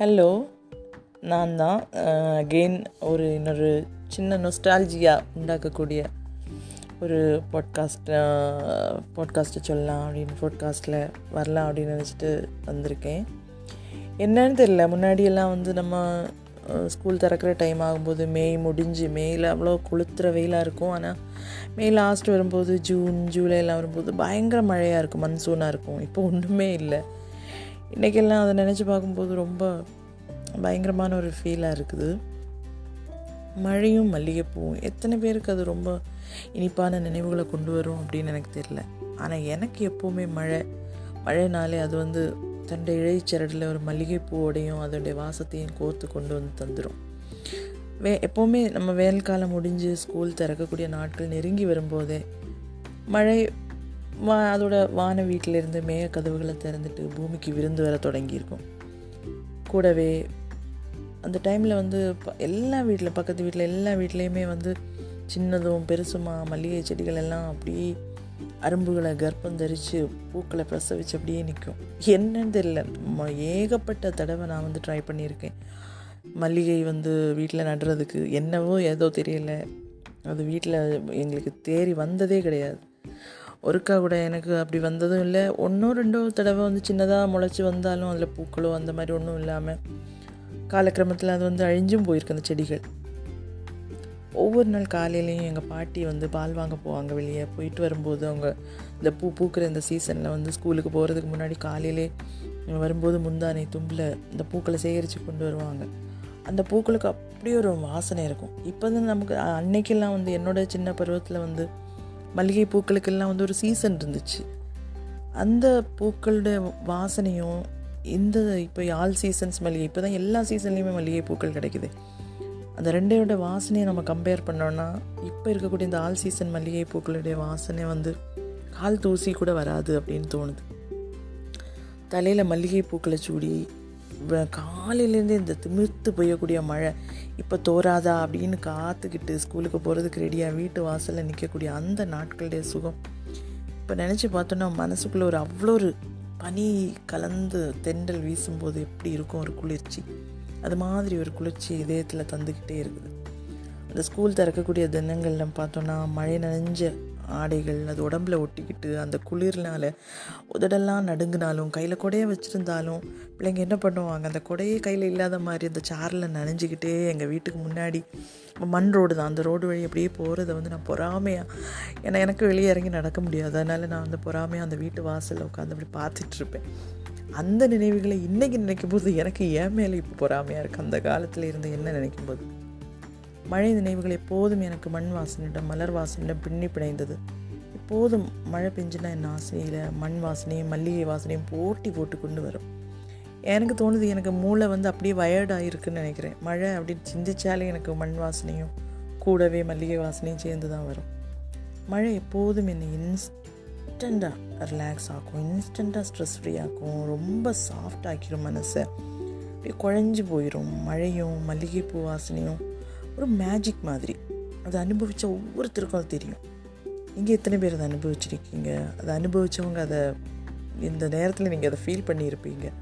Hello நான் தான் again ஒரு இன்னொரு சின்ன நொஸ்டாலஜியாக உண்டாக்கக்கூடிய ஒரு பாட்காஸ்ட் பாட்காஸ்ட்டை சொல்லலாம் அப்படின்னு பாட்காஸ்ட்டில் வரலாம் அப்படின்னு நினச்சிட்டு வந்திருக்கேன். என்னன்னு தெரியல முன்னாடியெல்லாம் வந்து நம்ம ஸ்கூல் திறக்கிற டைம் ஆகும்போது மே முடிஞ்சு மேயில் அவ்வளோ கொளுத்துற வெயிலாக இருக்கும். ஆனால் மே லாஸ்ட் வரும்போது ஜூன் ஜூலைலாம் வரும்போது பயங்கர மழையாக இருக்கும் மன்சூனாக இருக்கும். இப்போ ஒன்றுமே இல்லை. இன்றைக்கெல்லாம் அதை நினச்சி பார்க்கும்போது ரொம்ப பயங்கரமான ஒரு ஃபீலாக இருக்குது. மழையும் மல்லிகைப்பூவும் எத்தனை பேருக்கு அது ரொம்ப இனிப்பான நினைவுகளை கொண்டு வரும் அப்படின்னு எனக்கு தெரியல. ஆனால் எனக்கு எப்போவுமே மழை மழைனாலே அது வந்து தண்டை இழைச்சரடில் ஒரு மல்லிகைப்பூவோடையும் அதோடைய வாசத்தையும் கோர்த்து கொண்டு வந்து தந்துடும் வே எப்போவுமே நம்ம வேல் காலம் முடிஞ்சு ஸ்கூல் திறக்கக்கூடிய நாட்கள் நெருங்கி வரும்போதே மழை அதோட வான வீட்டிலிருந்து மேக கதவுகளை திறந்துட்டு பூமிக்கு விருந்து வர தொடங்கியிருக்கும். கூடவே அந்த டைமில் வந்து எல்லா வீட்டில் பக்கத்து வீட்டில் எல்லா வீட்லேயுமே வந்து சின்னதும் பெருசுமா மல்லிகை செடிகள் எல்லாம் அப்படியே அரும்புகளை கர்ப்பம் தரித்து பூக்களை பிரசவிச்சு அப்படியே நிற்கும் என்னன்னு தெரியல. ஏகப்பட்ட தடவை நான் வந்து ட்ரை பண்ணியிருக்கேன். மல்லிகை வந்து வீட்டில் நடுறதுக்கு என்னவோ ஏதோ தெரியல. அது வீட்டில் எங்களுக்கு தேறி வந்ததே கிடையாது. ஒருக்கா கூட எனக்கு அப்படி வந்ததும் இல்லை. ஒன்றோ ரெண்டோ தடவை வந்து சின்னதாக முளைச்சி வந்தாலும் அதில் பூக்களோ அந்த மாதிரி ஒன்றும் இல்லாமல் காலக்கிரமத்தில் அது வந்து அழிஞ்சும் போயிருக்கு அந்த செடிகள். ஒவ்வொரு நாள் காலையிலையும் எங்கள் பாட்டி வந்து பால் வாங்க போவாங்க வெளியே. போயிட்டு வரும்போது அவங்க இந்த பூ பூக்கிற இந்த சீசனில் வந்து ஸ்கூலுக்கு போகிறதுக்கு முன்னாடி காலையிலே வரும்போது முந்தானை தும்பில் இந்த பூக்களை சேகரித்து கொண்டு வருவாங்க. அந்த பூக்களுக்கு அப்படியே ஒரு வாசனை இருக்கும். இப்போ வந்து நமக்கு அன்னைக்கெல்லாம் வந்து என்னோட சின்ன பருவத்தில் வந்து மல்லிகை பூக்களுக்கெல்லாம் வந்து ஒரு சீசன் இருந்துச்சு. அந்த பூக்களுடைய வாசனையும் இந்த இப்போ ஆல் சீசன்ஸ் மல்லிகை இப்போ தான் எல்லா சீசன்லேயுமே மல்லிகை பூக்கள் கிடைக்குது. அந்த ரெண்டையோட வாசனையை நம்ம கம்பேர் பண்ணோன்னா இப்போ இருக்கக்கூடிய இந்த ஆல் சீசன் மல்லிகை பூக்களுடைய வாசனை வந்து கால் தூசி கூட வராது அப்படின்னு தோணுது. தலையில் மல்லிகை பூக்களை சூடி காலையிலேருந்து இந்த திமிர்த்து பெய்யக்கூடிய மழை. இப்போ தோறாதா அப்படின்னு காத்துக்கிட்டு ஸ்கூலுக்கு போகிறதுக்கு ரெடியாக வீட்டு வாசலில் நிற்கக்கூடிய அந்த நாட்களுடைய சுகம். இப்போ நினச்சி பார்த்தோன்னா மனசுக்குள்ளே ஒரு அவ்வளோ ஒரு பனி கலந்து தென்றல் வீசும்போது எப்படி இருக்கும் ஒரு குளிர்ச்சி? அது மாதிரி ஒரு குளிர்ச்சி இதயத்தில் தந்துக்கிட்டே இருக்குது. அந்த ஸ்கூல் திறக்கக்கூடிய தினங்களில் பார்த்தோன்னா மழை நனைஞ்ச ஆடைகள் அது உடம்புல ஒட்டிக்கிட்டு அந்த குளிர்னால உதடெல்லாம் நடுங்கினாலும் கையில் கொடையை வச்சுருந்தாலும் பிள்ளைங்க என்ன பண்ணுவாங்க? அந்த கொடையே கையில் இல்லாத மாதிரி அந்த சாரில் நனைஞ்சிக்கிட்டே எங்கள் வீட்டுக்கு முன்னாடி மண் ரோடு தான். அந்த ரோடு வழி அப்படியே போகிறத வந்து நான் பொறாமையாக ஏன்னா எனக்கு வெளியே இறங்கி நடக்க முடியாது. அதனால் நான் அந்த பொறாமையாக அந்த வீட்டு வாசலில் உட்காந்து அப்படி பார்த்துட்ருப்பேன் அந்த நினைவுகளை இன்றைக்கி நினைக்கும் போது எனக்கு ஏன் மேலே இப்போ பொறாமையாக இருக்குது அந்த காலத்தில் இருந்து என்ன நினைக்கும் போது மழை நினைவுகள் எப்போதும் எனக்கு மண் வாசனையிடம் மலர் வாசனையிடம் பின்னி பிணைந்தது. எப்போதும் மழை பெஞ்சுனா என் ஆசையில் மண் வாசனையும் மல்லிகை வாசனையும் போட்டி போட்டு கொண்டு வரும். எனக்கு தோணுது எனக்கு மூளை வந்து அப்படியே வயர்டாக இருக்குன்னு நினைக்கிறேன். மழை அப்படின்னு சிந்திச்சாலே எனக்கு மண் வாசனையும் கூடவே மல்லிகை வாசனையும் சேர்ந்து தான் வரும். மழை எப்போதும் என்னை இன்ஸ்டண்ட்டாக ரிலாக்ஸ் ஆக்கும் இன்ஸ்டண்ட்டாக ஸ்ட்ரெஸ் ஃப்ரீ ஆக்கும் ரொம்ப சாஃப்ட் ஆக்கிடும் மனசை. அப்படியே குழஞ்சி போயிடும் மழையும் மல்லிகைப்பூ வாசனையும் ஒரு மேஜிக் மாதிரி. அதை அனுபவித்த ஒவ்வொருத்தருக்கும் அது தெரியும். நீங்கள் எத்தனை பேர் அதை அனுபவிச்சிருக்கீங்க? அதை அனுபவித்தவங்க அதை இந்த நேரத்தில் நீங்கள் அதை ஃபீல் பண்ணியிருப்பீங்க.